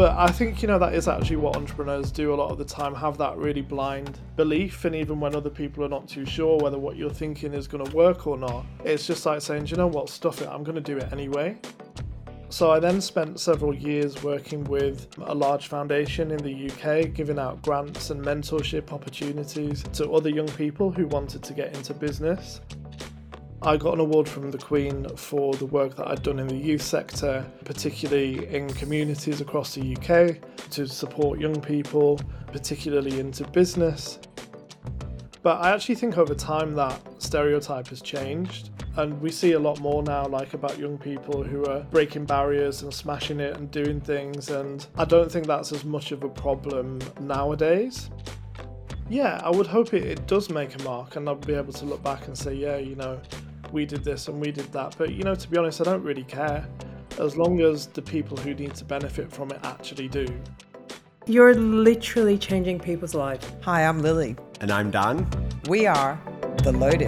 But I think, you know, that is actually what entrepreneurs do a lot of the time have that really blind belief. And even when other people are not too sure whether what you're thinking is going to work or not, it's just like saying, you know what, stuff it, I'm going to do it anyway. So I then spent several years working with a large foundation in the UK, giving out grants and mentorship opportunities to other young people who wanted to get into business. I got an award from the Queen for the work that I'd done in the youth sector, particularly in communities across the UK to support young people, particularly into business. But I actually think over time that stereotype has changed. And we see a lot more now, like about young people who are breaking barriers and smashing it and doing things. And I don't think that's as much of a problem nowadays. Yeah, I would hope it, it does make a mark and I'll be able to look back and say, yeah, you know, we did this and we did that. But, you know, to be honest, I don't really care. As long as the people who need to benefit from it actually do. You're literally changing people's lives. Hi, I'm Lili. And I'm Dan. We are The Load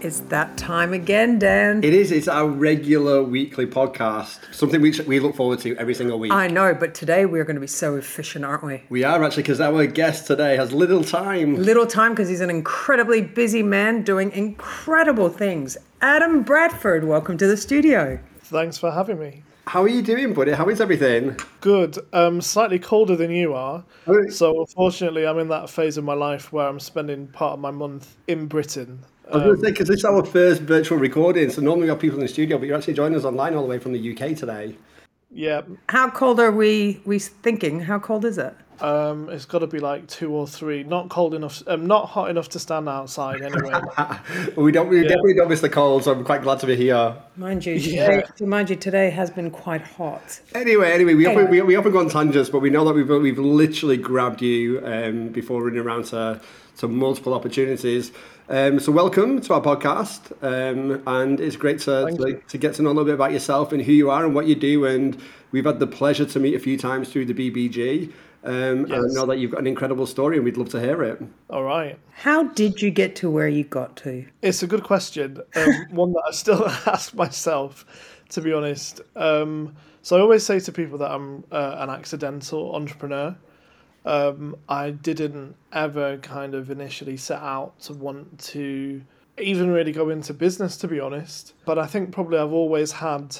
It's that time again, Dan. It is. It's our regular weekly podcast. Something we, we look forward to every single week. I know, but today we're going to be so efficient, aren't we? We are actually, because our guest today has little time. Little time because he's an incredibly busy man doing incredible things. Adam Bradford, welcome to the studio. Thanks for having me. How are you doing, buddy? How is everything? Good. Um, slightly colder than you are. Oh. So, unfortunately, I'm in that phase of my life where I'm spending part of my month in Britain. I was going to say, because this is our first virtual recording, so normally we have people in the studio, but you're actually joining us online all the way from the UK today. Yeah, How cold are we we thinking? How cold is it? um, it's got to be like two or three. Not cold enough, um, not hot enough to stand outside anyway. We don't, we definitely don't miss the cold, so I'm quite glad to be here. Mind you, Yeah. today, mind you, today has been quite hot. Anyway, anyway, we often, Anyway. we, we often go on tangents, but we know that we've, we've literally grabbed you um, before running around to, to multiple opportunities. Um, so welcome to our podcast, um, and it's great to, to, to get to know a little bit about yourself and who you are and what you do. And we've had the pleasure to meet a few times through the BBG. Um, And I Yes. know that you've got an incredible story, and we'd love to hear it. All right. How did you get to where you got to? It's a good question. Um, one that I still ask myself, to be honest. Um, so I always say to people that I'm uh, an accidental entrepreneur. Um, I didn't ever kind of initially set out to want to even really go into business, to be honest. But I think probably I've always had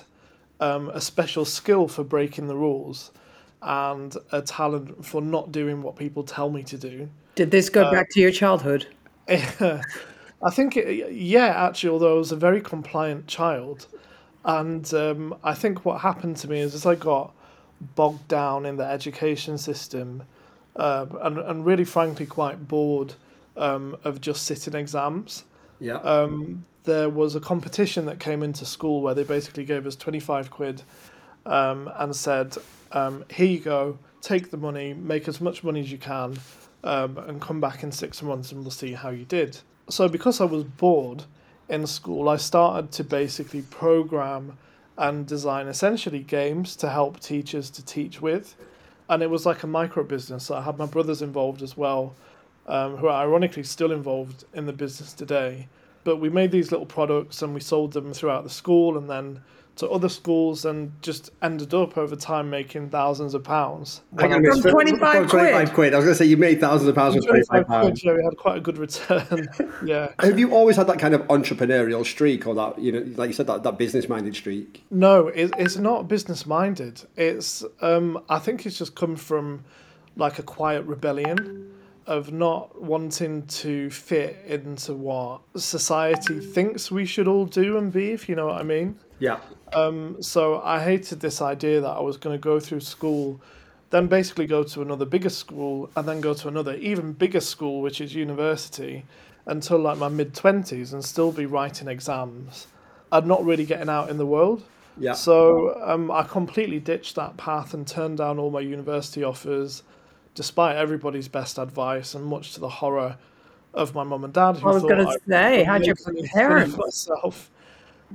um, a special skill for breaking the rules and a talent for not doing what people tell me to do. Did this go back to your childhood? I think, it, yeah, actually, although I was a very compliant child, and um, I think what happened to me is as I got bogged down in the education system, uh, and and really, frankly, quite bored um, of just sitting exams. Yeah. Um, there was a competition that came into school where they basically gave us twenty five quid, um, and said, um, "Here you go, take the money, make as much money as you can, um, and come back in six months, and we'll see how you did." So because I was bored in school, I started to basically program and design essentially games to help teachers to teach with, and it was like a micro business. I had my brothers involved as well, um, who are ironically still involved in the business today. But we made these little products and we sold them throughout the school and then to other schools and just ended up over time making thousands of pounds. Hang on From minute, 25 25 quid. I was going to say you made thousands of pounds with 25 pounds. quid, yeah, we had quite a good return. yeah. Have you always had that kind of entrepreneurial streak, or that you know, like you said, that, that business-minded streak? No, it, it's not business minded. It's um, I think it's just come from like a quiet rebellion of not wanting to fit into what society thinks we should all do and be, if you know what I mean. Yeah. Um, So I hated this idea that I was going to go through school, then basically go to another bigger school, and then go to another even bigger school, which is university, until like my mid twenties, and still be writing exams, and not really getting out in the world. Yeah. So um, I completely ditched that path and turned down all my university offers, despite everybody's best advice, and much to the horror of my mum and dad. Who I was gonna say, how'd your making parents- myself.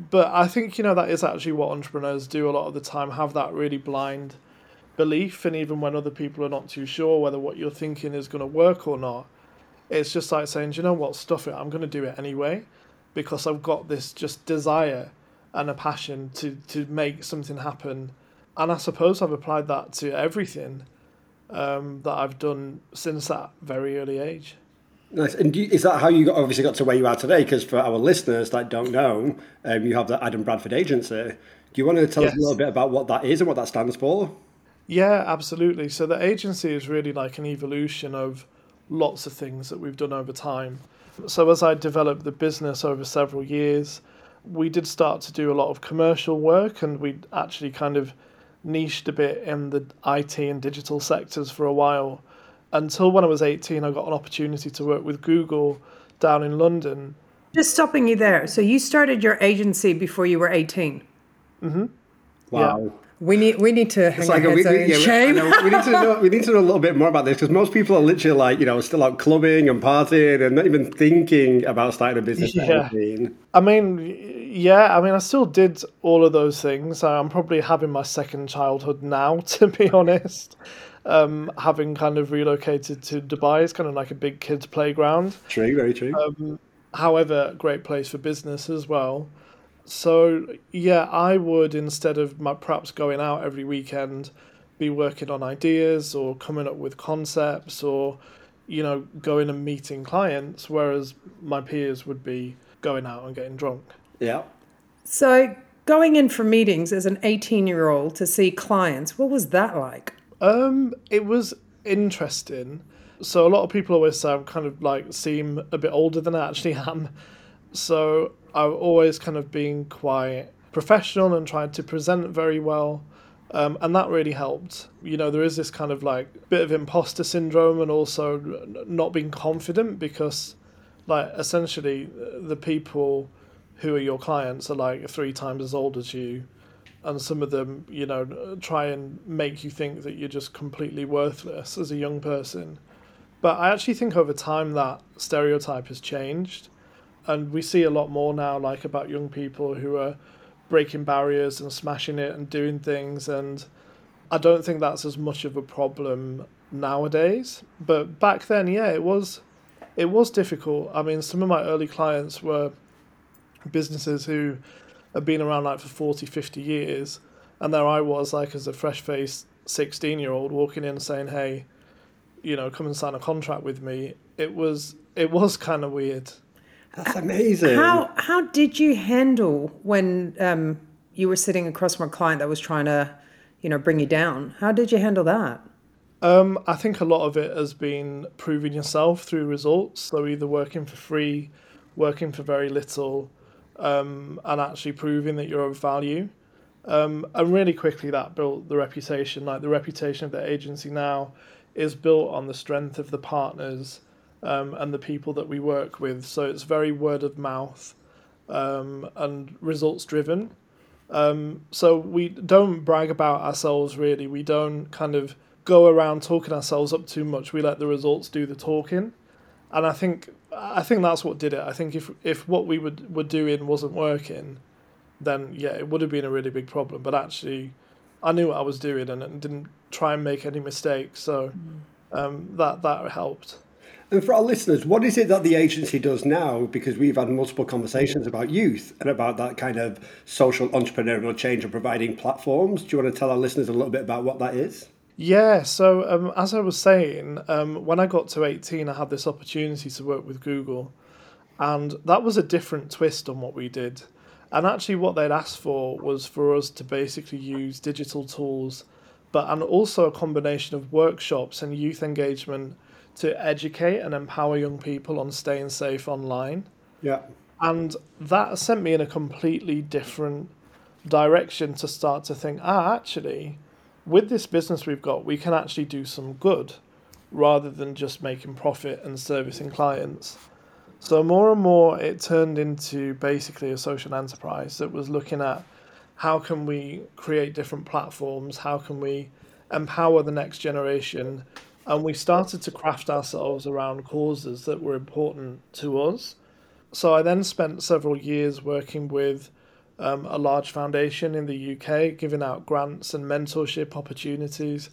But I think you know that is actually what entrepreneurs do a lot of the time. Have that really blind belief, and even when other people are not too sure whether what you're thinking is going to work or not, it's just like saying, "Do you know what, stuff it, I'm going to do it anyway, because I've got this just desire and a passion to to make something happen. And I suppose I've applied that to everything um, that I've done since that very early age. Nice. And you, is that how you got, obviously got to where you are today? Because for our listeners that don't know, um, you have the Adam Bradford Agency. Do you want to tell yes. us a little bit about what that is and what that stands for? Yeah, absolutely. So the agency is really like an evolution of lots of things that we've done over time. So as I developed the business over several years, we did start to do a lot of commercial work and we actually kind of niched a bit in the IT and digital sectors for a while until when I was 18, I got an opportunity to work with Google down in London. Just stopping you there. So you started your agency before you were 18? Mm-hmm. Wow. Yeah. We need we need to hang like our heads we, yeah, shame. We, we, need to know we need to know a little bit more about this because most people are literally like you know still out clubbing and partying and not even thinking about starting a business. Yeah. I mean, yeah, I mean, I still did all of those things. I'm probably having my second childhood now, to be honest um, having kind of relocated to Dubai. It's kind of like a big kids' playground. True, very true. Um, however, great place for business as well. So yeah, I would instead of my, perhaps going out every weekend, be working on ideas or coming up with concepts or you know going and meeting clients, whereas my peers would be going out and getting drunk. Yeah. So going in for meetings as an 18 year old to see clients, what was that like? Um, it was interesting. So a lot of people always say I'm kind of like seem a bit older than I actually am. So I've always kind of been quite professional and tried to present very well. Um, and that really helped. You know, there is this kind of like bit of imposter syndrome and also not being confident because, like, essentially the people who are your clients are like three times as old as you and some of them, you know, try and make you think that you're just completely worthless as a young person. But I actually think over time that stereotype has changed, and we see a lot more now, like about young people who are breaking barriers and smashing it and doing things, and I don't think that's as much of a problem nowadays. But back then, yeah, it was, it was difficult. I mean, some of my early clients were businesses who had been around like for 40, 50 years. And there I was, like, as a fresh faced 16 year old walking in saying, hey, you know, come and sign a contract with me. It was, it was kind of weird. That's amazing. How, how did you handle when um, you were sitting across from a client that was trying to, you know, bring you down? How did you handle that? Um, I think a lot of it has been proving yourself through results. So either working for free, working for very little, um, and actually proving that you're of value. Um, and really quickly, that built the reputation. Like the reputation of the agency now is built on the strength of the partners um, and the people that we work with. So it's very word of mouth um, and results driven. Um, so we don't brag about ourselves really. We don't kind of go around talking ourselves up too much. We let the results do the talking. And I think I think that's what did it. I think if if what we were were doing wasn't working, then yeah, it would have been a really big problem. But actually, I knew what I was doing and, and didn't try and make any mistakes. So mm. um, that that helped. And for our listeners, what is it that the agency does now? Because we've had multiple conversations about youth and about that kind of social entrepreneurial change and providing platforms. Do you want to tell our listeners a little bit about what that is? Yeah, so um, as I was saying, um, when I got to 18, I had this opportunity to work with Google, and that was a different twist on what we did. And actually, what they'd asked for was for us to basically use digital tools, but and also a combination of workshops and youth engagement to educate and empower young people on staying safe online. Yeah. And that sent me in a completely different direction to start to think, ah, actually, with this business we've got, we can actually do some good rather than just making profit and servicing clients. So, more and more, it turned into basically a social enterprise that was looking at how can we create different platforms, how can we empower the next generation. And we started to craft ourselves around causes that were important to us. So, I then spent several years working with um, a large foundation in the UK, giving out grants and mentorship opportunities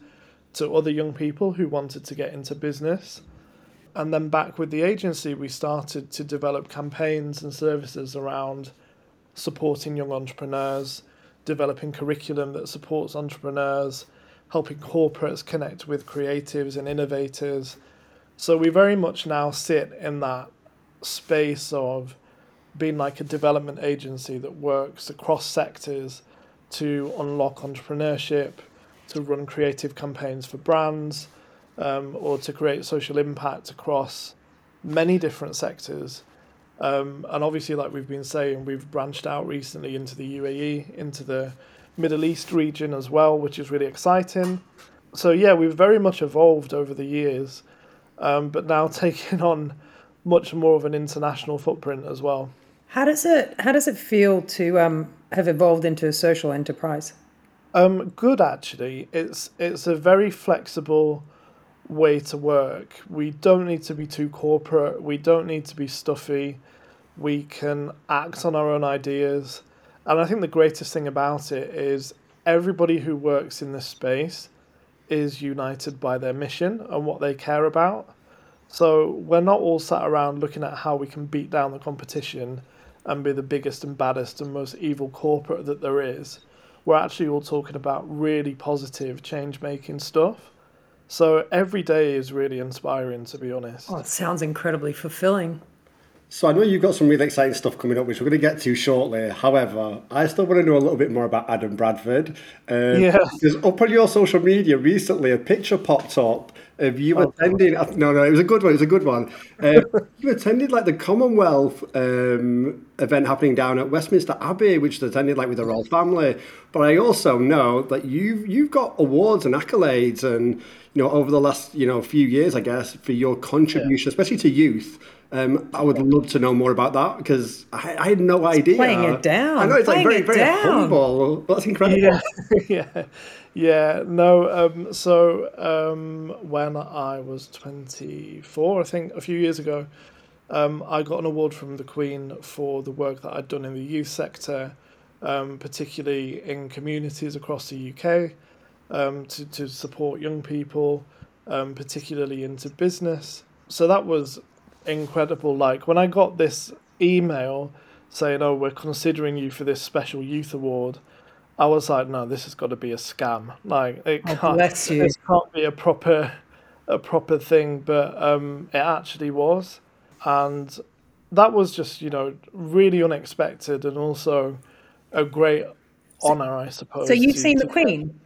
to other young people who wanted to get into business. And then back with the agency, we started to develop campaigns and services around supporting young entrepreneurs, developing curriculum that supports entrepreneurs, helping corporates connect with creatives and innovators. So we very much now sit in that space of being like a development agency that works across sectors to unlock entrepreneurship, to run creative campaigns for brands, um, or to create social impact across many different sectors. Um, and obviously, like we've been saying, we've branched out recently into the UAE, into the Middle East region as well, which is really exciting. So, yeah, we've very much evolved over the years, um, but now taking on much more of an international footprint as well. How does it How does it feel to um, have evolved into a social enterprise? Um, good actually. It's it's a very flexible way to work. We don't need to be too corporate. We don't need to be stuffy. We can act on our own ideas. And I think the greatest thing about it is everybody who works in this space is united by their mission and what they care about. So we're not all sat around looking at how we can beat down the competition and be the biggest and baddest and most evil corporate that there is. We're actually all talking about really positive change making stuff. So every day is really inspiring, to be honest. Oh, it sounds incredibly fulfilling. So I know you've got some really exciting stuff coming up, which we're going to get to shortly. However, I still want to know a little bit more about Adam Bradford. Uh, yeah. Because up on your social media recently, a picture popped up of you oh, attending. God. No, no, it was a good one. It was a good one. Uh, you attended like the Commonwealth um, event happening down at Westminster Abbey, which is attended like with the royal family. But I also know that you've you've got awards and accolades, and you know over the last you know few years, I guess, for your contribution, yeah. especially to youth. Um, I would love to know more about that because I, I had no idea. Playing it down. I know it's like very, very humble. But that's incredible. Yeah, yeah, yeah. No. Um, so um, when I was twenty four, I think a few years ago, um, I got an award from the Queen for the work that I'd done in the youth sector, um, particularly in communities across the UK, um, to to support young people, um, particularly into business. So that was incredible. Like when I got this email saying, "Oh, we're considering you for this special youth award," I was like, "No, this has got to be a scam. Like it Oh, can't. This can't be a proper, a proper thing." But um, it actually was, and that was just you know really unexpected and also a great honor, I suppose. So you've to- seen the Queen?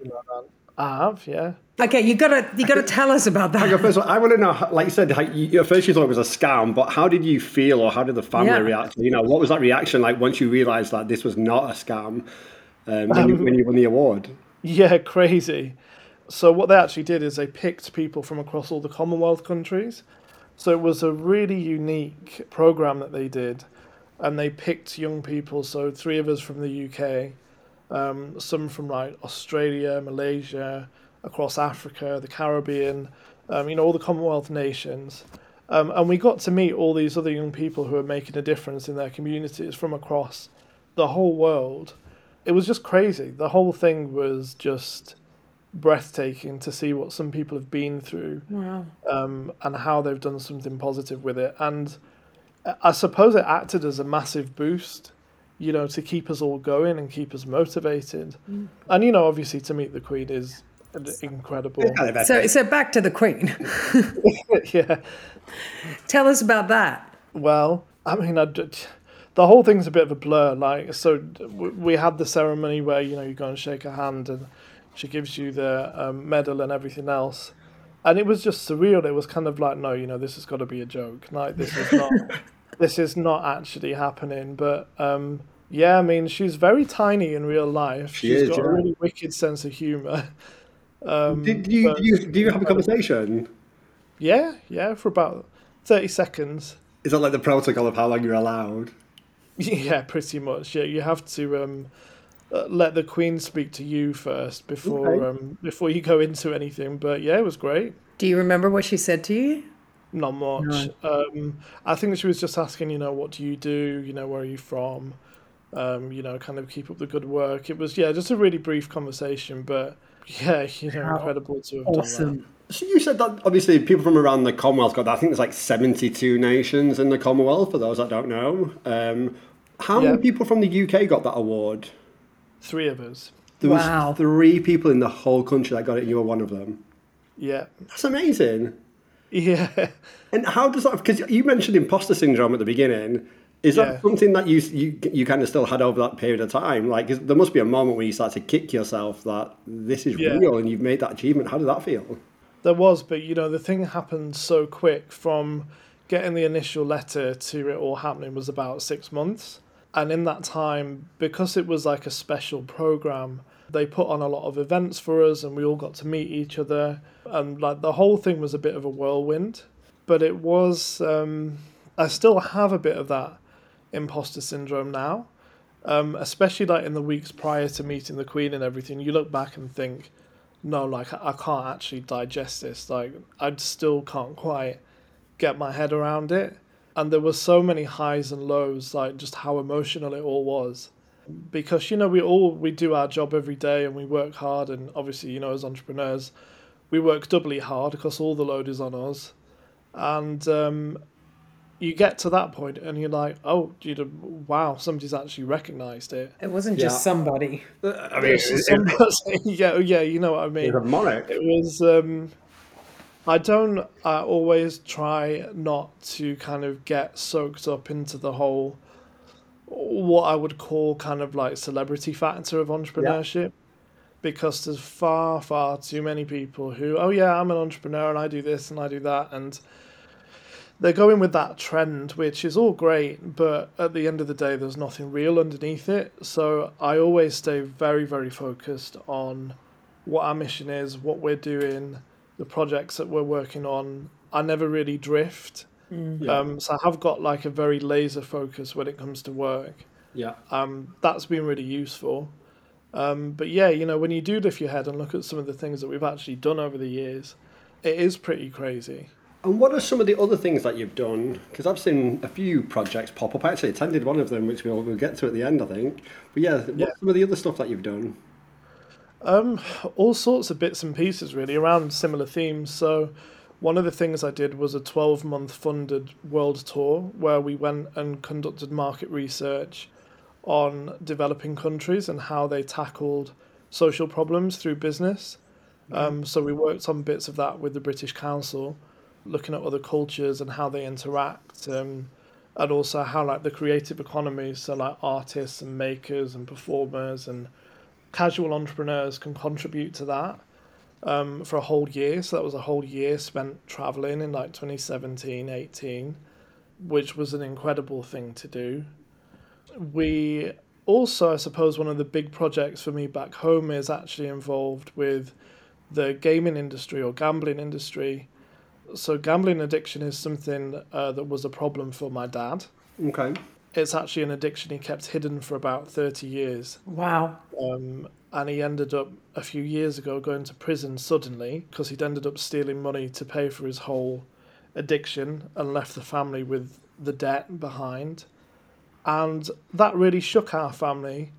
I have, yeah. Okay, you gotta you gotta tell us about Hang on, that. first of all, I want to know, like you said, how you, at first you thought it was a scam, but how did you feel, or how did the family Yeah. react? You know, what was that reaction like once you realised that this was not a scam um, when, you, when you won the award? Yeah, crazy. So what they actually did is they picked people from across all the Commonwealth countries. So it was a really unique program that they did, and they picked young people. So three of us from the UK, um, some from like Australia, Malaysia, across Africa, the Caribbean, um, you know, all the Commonwealth nations. Um, and we got to meet all these other young people who are making a difference in their communities from across the whole world. It was just crazy. The whole thing was just breathtaking to see what some people have been through Wow. um, and how they've done something positive with it. And I- I suppose it acted as a massive boost, you know, to keep us all going and keep us motivated. And, you know, obviously to meet the Queen is incredible. Kind of So so back to the Queen. yeah. tell us about that. Well, I mean, I d- the whole thing's a bit of a blur. Like, so w- we had the ceremony where you know you go and shake her hand, and she gives you the um, medal and everything else, and it was just surreal. It was kind of like, no, you know, this has got to be a joke. Like, this is not, this is not actually happening. But um, yeah, I mean, she's very tiny in real life. She She's is, got a really wicked sense of humor. Um, Did you, but- do you do you have a conversation? yeah, yeah, for about thirty seconds. Is that like the protocol of how long you're allowed? Yeah, pretty much. Yeah, you have to um, uh, let the Queen speak to you first before Okay. um, before you go into anything. But yeah, it was great. Do you remember what she said to you? Not much. Um, I think she was just asking, you know, what do you do? You know, where are you from? Um, you know, kind of keep up the good work. It was yeah, just a really brief conversation, but yeah, you know, How incredible to have done Awesome. So you said that obviously people from around the Commonwealth got that. I think there's like 72 nations in the Commonwealth. For those that don't know, um, How Yeah. many people from the UK got that award? Three of us. There was Wow. three people in the whole country that got it, and you were one of them. Yeah. That's amazing. Yeah. And how does that? Because you mentioned imposter syndrome at the beginning. Is that Yeah. something that you you you kind of still had over that period of time? Like, there must be a moment when you start to kick yourself that this is Yeah. real and you've made that achievement. How did that feel? There was, but you know, the thing happened so quick from getting the initial letter to it all happening was about six months. And in that time, because it was like a special program, they put on a lot of events for us and we all got to meet each other. And like the whole thing was a bit of a whirlwind. But it was, um, I still have a bit of that imposter syndrome now. Um, especially like in the weeks prior to meeting the Queen and everything, you look back and think, no, like I I can't actually digest this. Like I still can't quite get my head around it. And there were so many highs and lows, like just how emotional it all was. Because you know we all we do our job every day and we work hard, and obviously you know as entrepreneurs, we work doubly hard because all the load is on us. And um, you get to that point and you're like, oh, you know, wow, somebody's actually recognised it. It wasn't just somebody. I mean, It's just somebody- yeah, yeah, you know what I mean. it's a monarch. It was. Um, I don't. I always try not to kind of get soaked up into the whole, what I would call kind of like celebrity factor of entrepreneurship, because there's far, far too many people who, oh yeah, I'm an entrepreneur and I do this and I do that, and they're going with that trend, which is all great, but at the end of the day, there's nothing real underneath it. So I always stay very, very focused on what our mission is, what we're doing, the projects that we're working on. I never really drift. Yeah. Um, so I have got like a very laser focus when it comes to work. yeah. Um, that's been really useful. Um, but yeah, you know, when you do lift your head and look at some of the things that we've actually done over the years, it is pretty crazy. And what are some of the other things that you've done? Because I've seen a few projects pop up. I actually attended one of them, which we'll, we'll get to at the end, I think. But yeah, what's Yeah. some of the other stuff that you've done? Um, all sorts of bits and pieces really around similar themes. So, one of the things I did was a 12 month funded world tour where we went and conducted market research on developing countries and how they tackled social problems through business. Um, so, we worked on bits of that with the British Council, looking at other cultures and how they interact. Um, and also how like the creative economy, so like artists and makers and performers and casual entrepreneurs can contribute to that um, for a whole year. So that was a whole year spent traveling in like 2017, 18, which was an incredible thing to do. We also, I suppose, one of the big projects for me back home is actually involved with the gaming industry or gambling industry. So, gambling addiction is something uh, that was a problem for my dad. Okay. It's actually an addiction he kept hidden for about 30 years. Wow. Um, and he ended up a few years ago going to prison suddenly because he'd ended up stealing money to pay for his whole addiction and left the family with the debt behind. And that really shook our family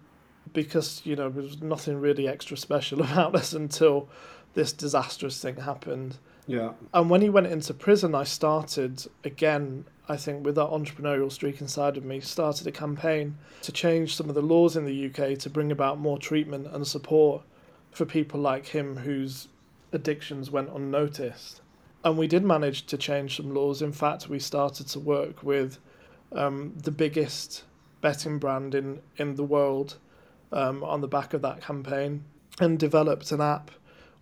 because, you know, there was nothing really extra special about us until this disastrous thing happened. Yeah. And when he went into prison, I started again, I think, with that entrepreneurial streak inside of me, started a campaign to change some of the laws in the UK to bring about more treatment and support for people like him whose addictions went unnoticed. And we did manage to change some laws. In fact, we started to work with um, the biggest betting brand in, in the world um, on the back of that campaign and developed an app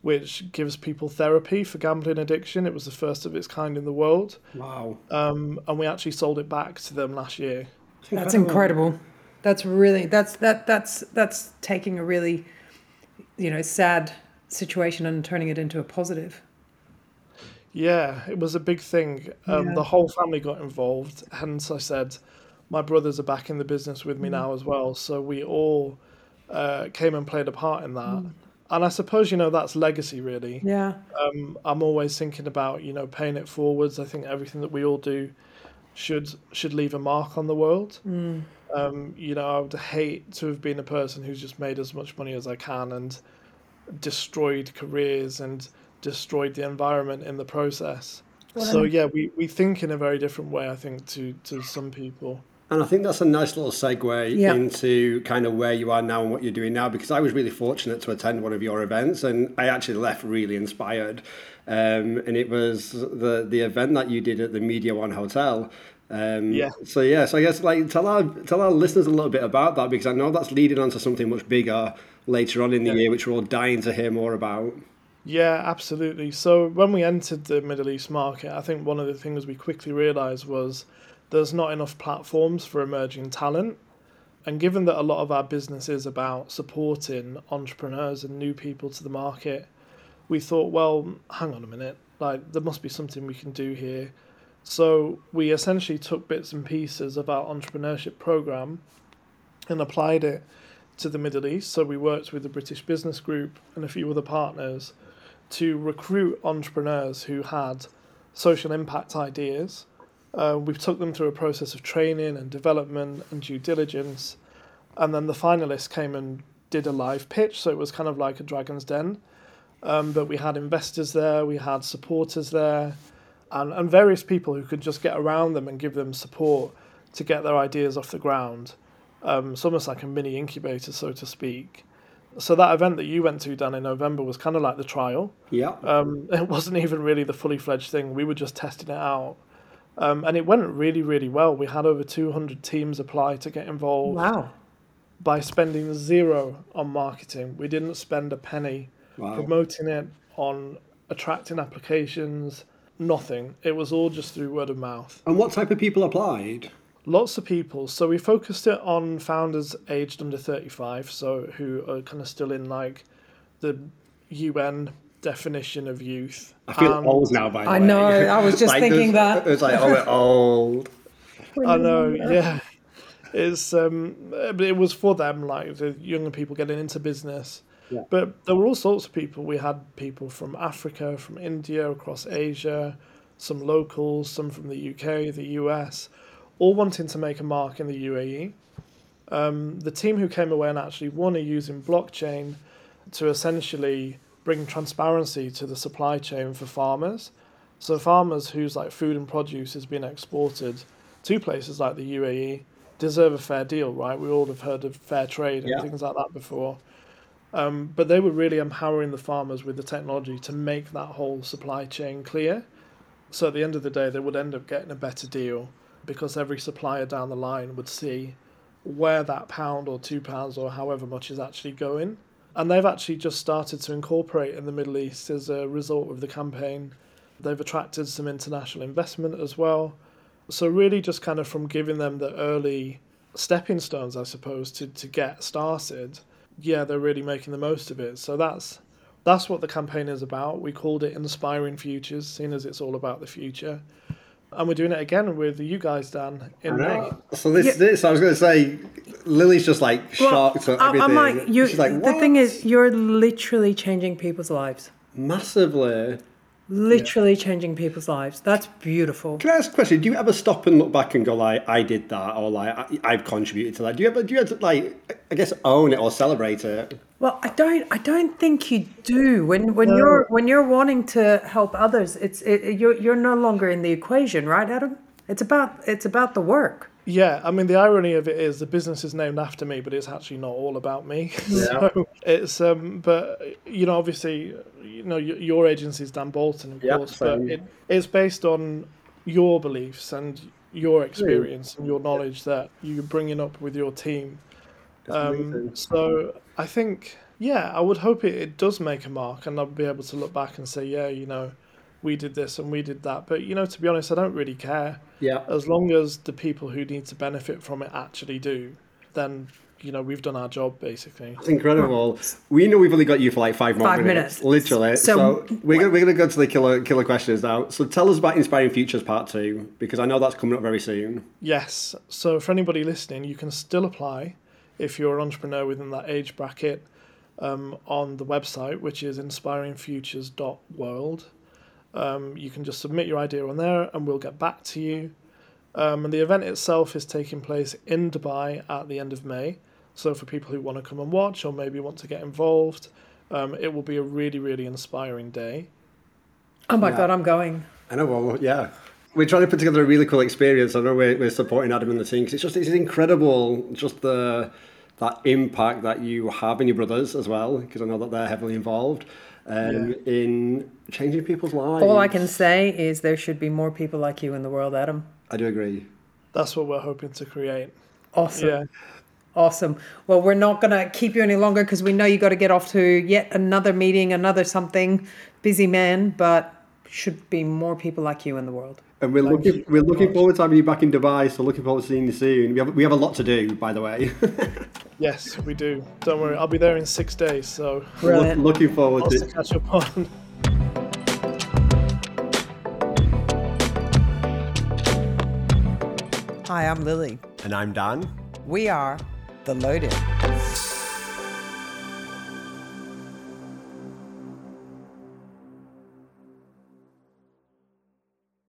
which gives people therapy for gambling addiction. It was the first of its kind in the world, Wow. um, and we actually sold it back to them last year. That's incredible. That's really that's that that's that's taking a really you know sad situation and turning it into a positive. Yeah, it was a big thing. Um, Yeah. The whole family got involved. Hence, I said, my brothers are back in the business with me now as well. So we all uh, came and played a part in that. And I suppose, you know, that's legacy, really. Yeah. Um, I'm always thinking about, you know, paying it forwards. I think everything that we all do should should leave a mark on the world. Um, you know, I would hate to have been a person who's just made as much money as I can and destroyed careers and destroyed the environment in the process. Well, so yeah, we, we think in a very different way, I think, to, to some people. And I think that's a nice little segue Yeah. into kind of where you are now and what you're doing now, because I was really fortunate to attend one of your events, and I actually left really inspired. Um, and it was the the event that you did at the Media One Hotel. Um, Yeah. So yeah, so I guess like tell our tell our listeners a little bit about that because I know that's leading on to something much bigger later on in the year, which we're all dying to hear more about. Yeah, absolutely. So when we entered the Middle East market, I think one of the things we quickly realised was there's not enough platforms for emerging talent. And given that a lot of our business is about supporting entrepreneurs and new people to the market, we thought, well, hang on a minute, like there must be something we can do here. So we essentially took bits and pieces of our entrepreneurship program and applied it to the Middle East. So we worked with the British Business Group and a few other partners to recruit entrepreneurs who had social impact ideas. Uh, we took them through a process of training and development and due diligence. And then the finalists came and did a live pitch. So it was kind of like a Dragon's Den. Um, but we had investors there, we had supporters there, and, and various people who could just get around them and give them support to get their ideas off the ground. Um, it's almost like a mini incubator, so to speak. So that event that you went to, Dan, in November was kind of like the trial. Yeah. Um, it wasn't even really the fully fledged thing. We were just testing it out. Um, and it went really, really well. We had over 200 teams apply to get involved Wow. by spending zero on marketing. We didn't spend a penny Wow. promoting it on attracting applications, nothing. It was all just through word of mouth. And what type of people applied? Lots of people. So we focused it on founders aged under 35, so who are kind of still in like the UN definition of youth. I feel And- old now. By the I way, know, I was just thinking there's- that. It's like, oh, we're old. I know, yeah. It's um, but it was for them, like the younger people getting into business. Yeah. But there were all sorts of people. We had people from Africa, from India, across Asia, some locals, some from the UK, the US, all wanting to make a mark in the UAE. Um, the team who came away and actually won are using blockchain to essentially bring transparency to the supply chain for farmers. So farmers whose like food and produce is being exported to places like the UAE deserve a fair deal, right? We all have heard of fair trade and Yeah. things like that before. Um, but they were really empowering the farmers with the technology to make that whole supply chain clear. So at the end of the day, they would end up getting a better deal because every supplier down the line would see where that pound or two pounds or however much is actually going. And they've actually just started to incorporate in the Middle East as a result of the campaign. They've attracted some international investment as well. So, really, just kind of from giving them the early stepping stones, I suppose, to, to get started, yeah, they're really making the most of it. So, that's that's what the campaign is about. We called it Inspiring Futures, seeing as it's all about the future. And we're doing it again with you guys, Dan, in May. So this, this, I was going to say, Lili's just like shocked at I- everything. I'm like, you, She's like, the thing is, you're literally changing people's lives. massively. Literally changing people's lives. That's beautiful. Can I ask a question? Do you ever stop and look back and go like, I did that, or like, I, I've contributed to that? Do you ever, do you ever like, I guess, own it or celebrate it? Well, I don't. I don't think you do. When when you're when you're wanting to help others, it's it, you're you're no longer in the equation, right, Adam? It's about it's about the work. Yeah, I mean the irony of it is the business is named after me, but it's actually not all about me. so it's um, but you know, obviously, you know, your, your agency is Dan Bolton, of Yeah, course, but same. it, it's based on your beliefs and your experience and your knowledge that you're bringing up with your team. Um, so I think, yeah, I would hope it, it does make a mark, and I'll be able to look back and say, yeah, you know, we did this and we did that. But you know, to be honest, I don't really care Yeah. as long as the people who need to benefit from it actually do, then you know we've done our job basically. It's incredible. We know we've only got you for like five more Five minutes, minutes. literally. So, So- we're gonna, we're gonna go to the killer killer questions now. So tell us about Inspiring Futures Part Two because I know that's coming up very soon. Yes. So for anybody listening, you can still apply if you're an entrepreneur within that age bracket um, on the website, which is inspiringfutures.world. Um, you can just submit your idea on there, and we'll get back to you. Um, and the event itself is taking place in Dubai at the end of May. So for people who want to come and watch, or maybe want to get involved, um, it will be a really, really inspiring day. Oh my Yeah. god, I'm going. I know. Well, yeah. We're trying to put together a really cool experience. I know we're, we're supporting Adam and the team because it's just it's incredible, just the that impact that you have in your brothers as well. Because I know that they're heavily involved um, yeah. in changing people's lives. All I can say is there should be more people like you in the world, Adam. I do agree. That's what we're hoping to create. Awesome. Yeah. Awesome. Well, we're not going to keep you any longer because we know you got to get off to yet another meeting, another something. Busy man, but should be more people like you in the world. And we're Thank looking we're looking much. forward to having you back in Dubai. So looking forward to seeing you soon. We have we have a lot to do, by the way. yes, we do. Don't worry, I'll be there in six days. So Look, looking forward to, to catch up on. Hi, I'm Lili. And I'm Dan. We are The Load In.